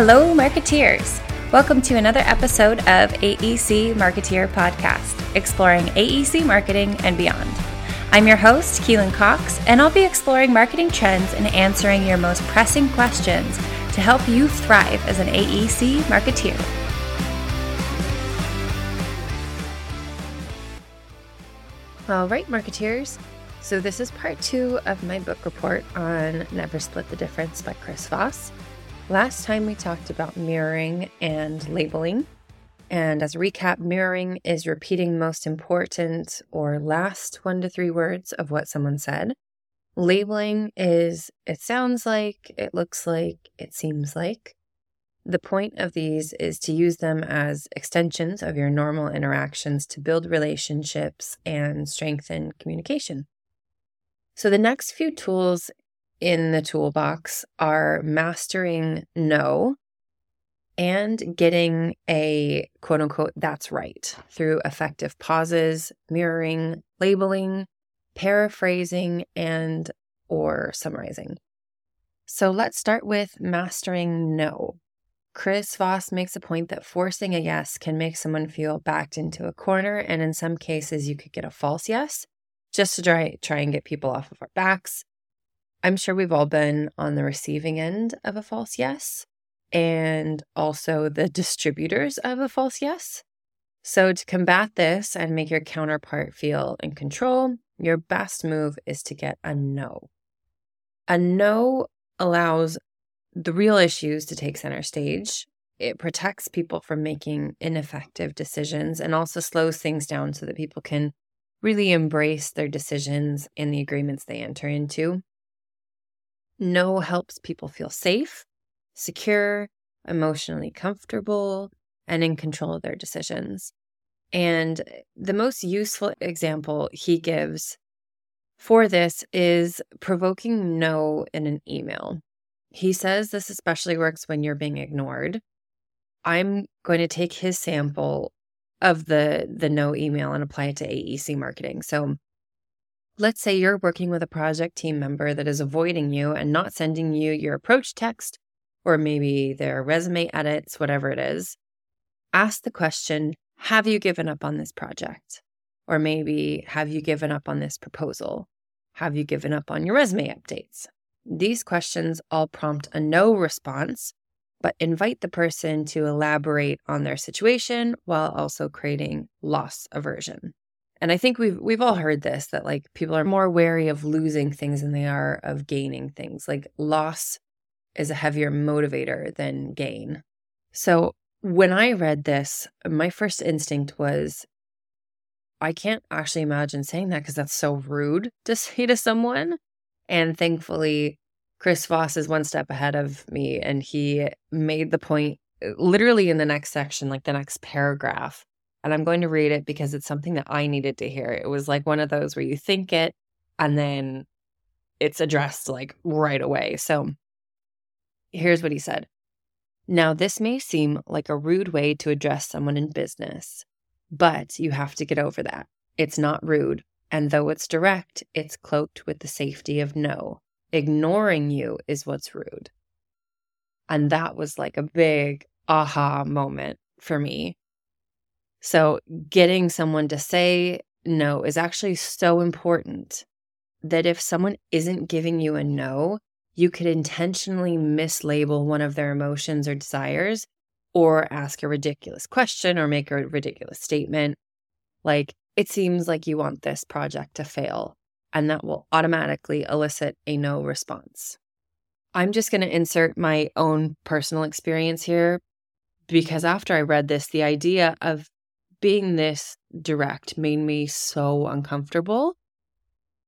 Hello, marketeers. Welcome to another episode of AEC Marketeer Podcast, exploring AEC marketing and beyond. I'm your host, Keelan Cox, and I'll be exploring marketing trends and answering your most pressing questions to help you thrive as an AEC marketeer. All right, marketeers. So, this is part two of my book report on Never Split the Difference by Chris Voss. Last time we talked about mirroring and labeling. And as a recap, mirroring is repeating most important or last one to three words of what someone said. Labeling is it sounds like, it looks like, it seems like. The point of these is to use them as extensions of your normal interactions to build relationships and strengthen communication. So, the next few tools in the toolbox are mastering no and getting a quote unquote that's right through effective pauses, mirroring, labeling, paraphrasing and or summarizing. So let's start with mastering no. Chris Voss makes a point that forcing a yes can make someone feel backed into a corner and in some cases you could get a false yes just to try try and get people off of our backs. I'm sure we've all been on the receiving end of a false yes and also the distributors of a false yes. So, to combat this and make your counterpart feel in control, your best move is to get a no. A no allows the real issues to take center stage. It protects people from making ineffective decisions and also slows things down so that people can really embrace their decisions and the agreements they enter into. No helps people feel safe, secure, emotionally comfortable, and in control of their decisions. And the most useful example he gives for this is provoking no in an email. He says this especially works when you're being ignored. I'm going to take his sample of the the no email and apply it to AEC marketing. So let's say you're working with a project team member that is avoiding you and not sending you your approach text or maybe their resume edits, whatever it is. Ask the question, have you given up on this project? Or maybe, have you given up on this proposal? Have you given up on your resume updates? These questions all prompt a no response but invite the person to elaborate on their situation while also creating loss aversion. And I think we've we've all heard this that like people are more wary of losing things than they are of gaining things. Like loss is a heavier motivator than gain. So when I read this, my first instinct was I can't actually imagine saying that because that's so rude to say to someone. And thankfully, Chris Voss is one step ahead of me, and he made the point uh, literally in the next section, like the next paragraph. And I'm going to read it because it's something that I needed to hear. It was like one of those where you think it and then it's addressed like right away. So here's what he said Now, this may seem like a rude way to address someone in business, but you have to get over that. It's not rude. And though it's direct, it's cloaked with the safety of no. Ignoring you is what's rude. And that was like a big aha moment for me. So, getting someone to say no is actually so important that if someone isn't giving you a no, you could intentionally mislabel one of their emotions or desires or ask a ridiculous question or make a ridiculous statement. Like, it seems like you want this project to fail and that will automatically elicit a no response. I'm just going to insert my own personal experience here because after I read this, the idea of being this direct made me so uncomfortable.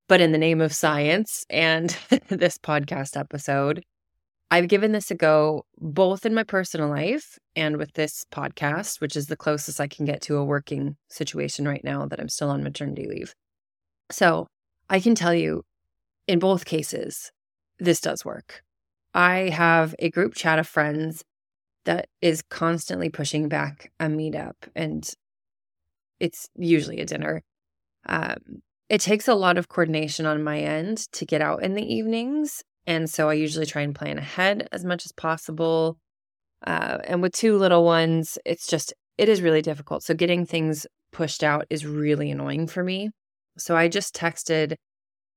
But in the name of science and this podcast episode, I've given this a go both in my personal life and with this podcast, which is the closest I can get to a working situation right now that I'm still on maternity leave. So I can tell you in both cases, this does work. I have a group chat of friends that is constantly pushing back a meetup, and it's usually a dinner. Um, it takes a lot of coordination on my end to get out in the evenings. And so I usually try and plan ahead as much as possible. Uh, and with two little ones, it's just, it is really difficult. So getting things pushed out is really annoying for me. So I just texted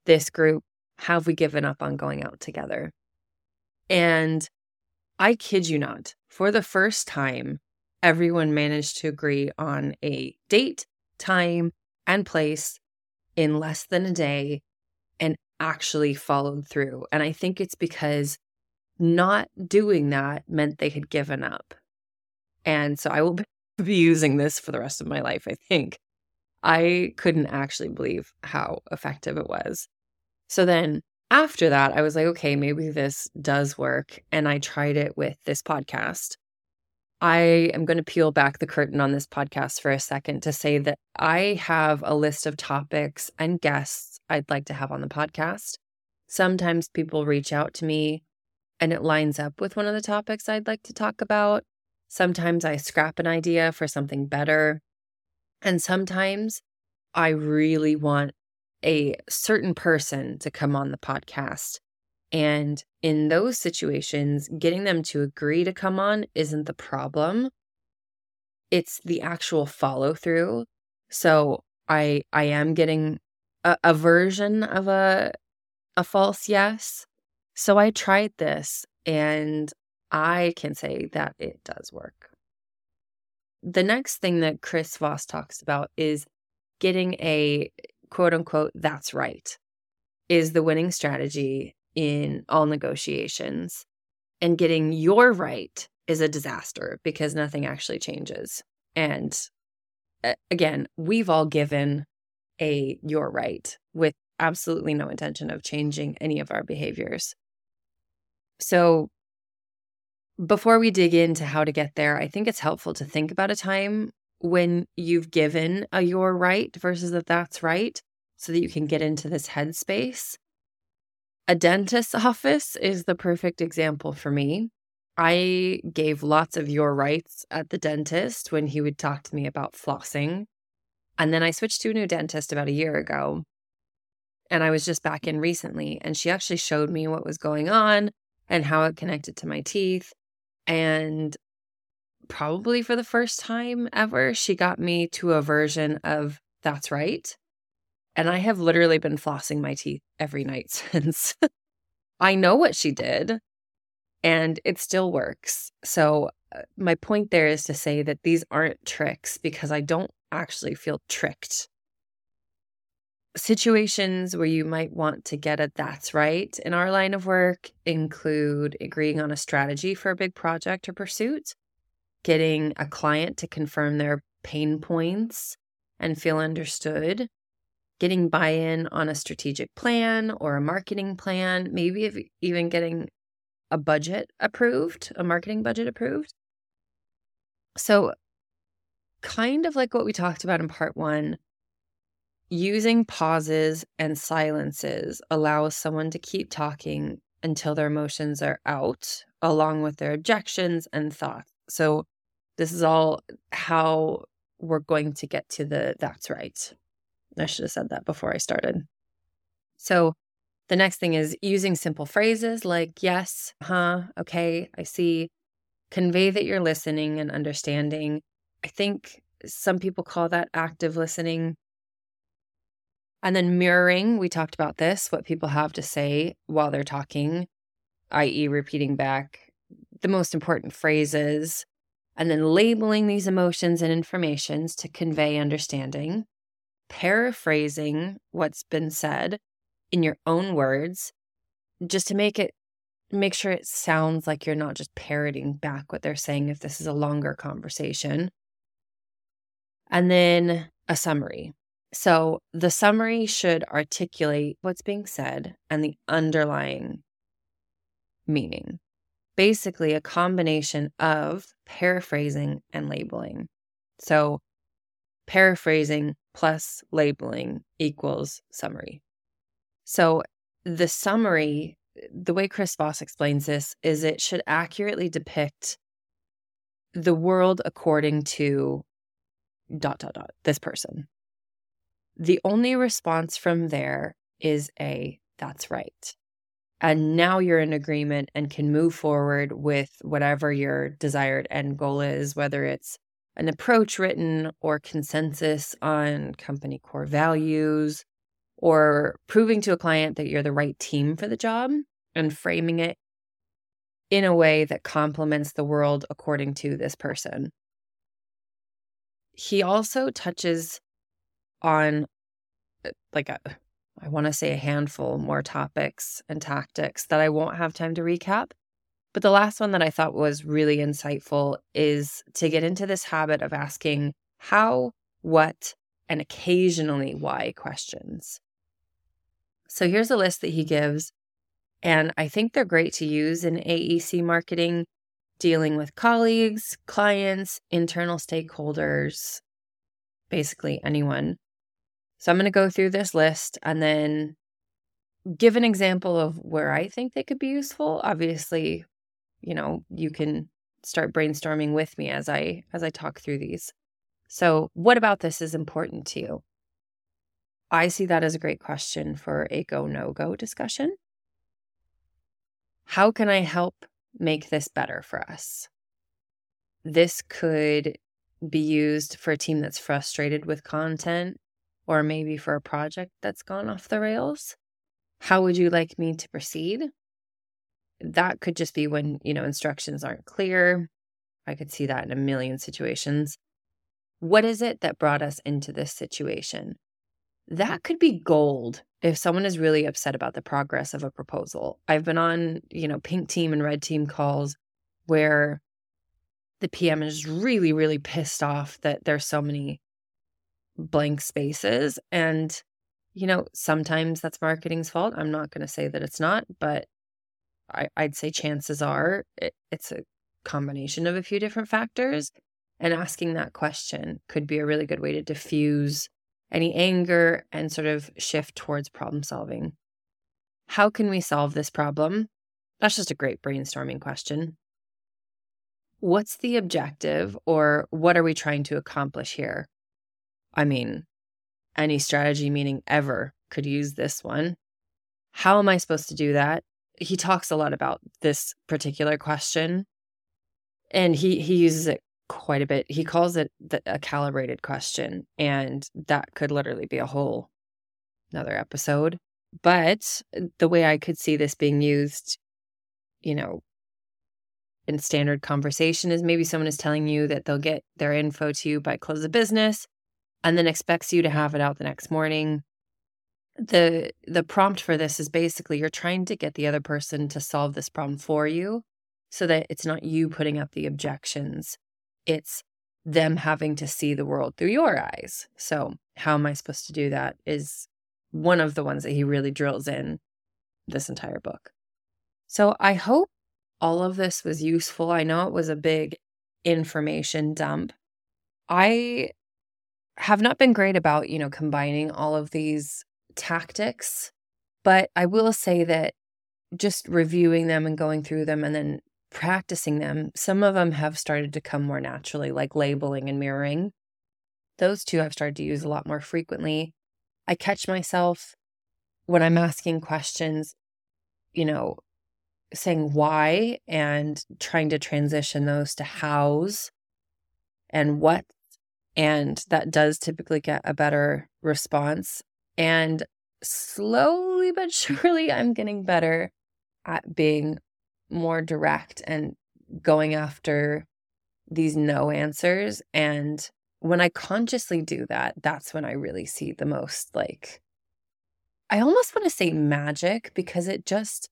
this group, Have we given up on going out together? And I kid you not, for the first time, everyone managed to agree on a date, time, and place in less than a day and actually followed through. And I think it's because not doing that meant they had given up. And so I will be using this for the rest of my life, I think. I couldn't actually believe how effective it was. So then after that, I was like, okay, maybe this does work. And I tried it with this podcast. I am going to peel back the curtain on this podcast for a second to say that I have a list of topics and guests I'd like to have on the podcast. Sometimes people reach out to me and it lines up with one of the topics I'd like to talk about. Sometimes I scrap an idea for something better. And sometimes I really want a certain person to come on the podcast. And in those situations, getting them to agree to come on isn't the problem. It's the actual follow through. So I I am getting a, a version of a a false yes. So I tried this and I can say that it does work. The next thing that Chris Voss talks about is getting a quote unquote, that's right, is the winning strategy in all negotiations. And getting you're right is a disaster because nothing actually changes. And again, we've all given a you're right with absolutely no intention of changing any of our behaviors. So before we dig into how to get there, I think it's helpful to think about a time when you've given a you're right versus a that's right so that you can get into this headspace. A dentist's office is the perfect example for me. I gave lots of your rights at the dentist when he would talk to me about flossing. And then I switched to a new dentist about a year ago. And I was just back in recently, and she actually showed me what was going on and how it connected to my teeth. And probably for the first time ever, she got me to a version of That's Right. And I have literally been flossing my teeth every night since. I know what she did and it still works. So, uh, my point there is to say that these aren't tricks because I don't actually feel tricked. Situations where you might want to get a that's right in our line of work include agreeing on a strategy for a big project or pursuit, getting a client to confirm their pain points and feel understood, getting buy in on a strategic plan or a marketing plan, maybe even getting a budget approved, a marketing budget approved. So, kind of like what we talked about in part one, using pauses and silences allows someone to keep talking until their emotions are out, along with their objections and thoughts. So, this is all how we're going to get to the that's right. I should have said that before I started. So, the next thing is using simple phrases like yes, huh, okay, I see. Convey that you're listening and understanding. I think some people call that active listening. And then mirroring, we talked about this, what people have to say while they're talking, i.e., repeating back the most important phrases, and then labeling these emotions and informations to convey understanding paraphrasing what's been said in your own words just to make it make sure it sounds like you're not just parroting back what they're saying if this is a longer conversation. And then a summary. So the summary should articulate what's being said and the underlying meaning. Basically, a combination of paraphrasing and labeling. So, paraphrasing plus labeling equals summary. So the summary, the way Chris Voss explains this is it should accurately depict the world according to dot dot dot this person. The only response from there is a that's right. And now you're in agreement and can move forward with whatever your desired end goal is, whether it's an approach written or consensus on company core values or proving to a client that you're the right team for the job and framing it in a way that complements the world according to this person. He also touches on uh, like a I want to say a handful more topics and tactics that I won't have time to recap. But the last one that I thought was really insightful is to get into this habit of asking how, what, and occasionally why questions. So here's a list that he gives, and I think they're great to use in AEC marketing, dealing with colleagues, clients, internal stakeholders, basically anyone. So I'm going to go through this list and then give an example of where I think they could be useful. Obviously, you know, you can start brainstorming with me as I as I talk through these. So, what about this is important to you? I see that as a great question for a go no go discussion. How can I help make this better for us? This could be used for a team that's frustrated with content or maybe for a project that's gone off the rails. How would you like me to proceed? That could just be when, you know, instructions aren't clear. I could see that in a million situations. What is it that brought us into this situation? That could be gold if someone is really upset about the progress of a proposal. I've been on, you know, pink team and red team calls where the PM is really, really pissed off that there's so many blank spaces. And, you know, sometimes that's marketing's fault. I'm not going to say that it's not, but I, would say chances are it, it's a combination of a few different factors. And asking that question could be a really good way to diffuse any anger and sort of shift towards problem solving. How can we solve this problem? That's just a great brainstorming question. What's the objective, or what are we trying to accomplish here? I mean, any strategy meaning ever could use this one. How am I supposed to do that? He talks a lot about this particular question and he he uses it quite a bit. He calls it the, a calibrated question and that could literally be a whole another episode. But the way I could see this being used, you know, in standard conversation is maybe someone is telling you that they'll get their info to you by close of business and then expects you to have it out the next morning the the prompt for this is basically you're trying to get the other person to solve this problem for you so that it's not you putting up the objections. It's them having to see the world through your eyes. So how am i supposed to do that is one of the ones that he really drills in this entire book. So i hope all of this was useful. I know it was a big information dump. I have not been great about you know combining all of these tactics, but I will say that just reviewing them and going through them and then practicing them, some of them have started to come more naturally, like labeling and mirroring. Those two I've started to use a lot more frequently. I catch myself when I'm asking questions, you know, saying why and trying to transition those to hows and what. And that does typically get a better response and slowly but surely, I'm getting better at being more direct and going after these no answers. And when I consciously do that, that's when I really see the most like, I almost want to say magic because it just,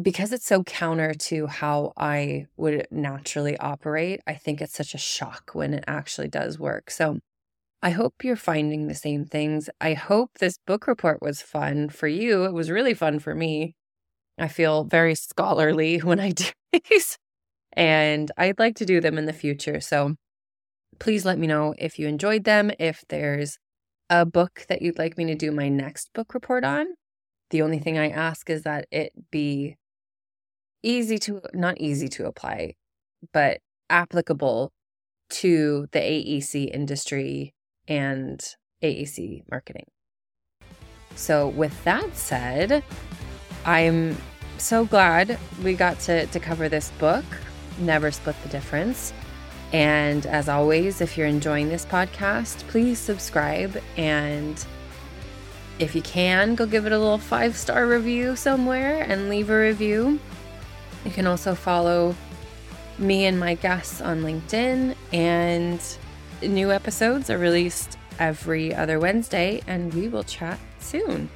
because it's so counter to how I would naturally operate, I think it's such a shock when it actually does work. So I hope you're finding the same things. I hope this book report was fun for you. It was really fun for me. I feel very scholarly when I do these, and I'd like to do them in the future. So please let me know if you enjoyed them, if there's a book that you'd like me to do my next book report on. The only thing I ask is that it be easy to, not easy to apply, but applicable to the AEC industry and AAC marketing. So, with that said, I'm so glad we got to, to cover this book, Never Split the Difference. And as always, if you're enjoying this podcast, please subscribe. And if you can, go give it a little five star review somewhere and leave a review. You can also follow me and my guests on LinkedIn. And new episodes are released every other Wednesday. And we will chat soon.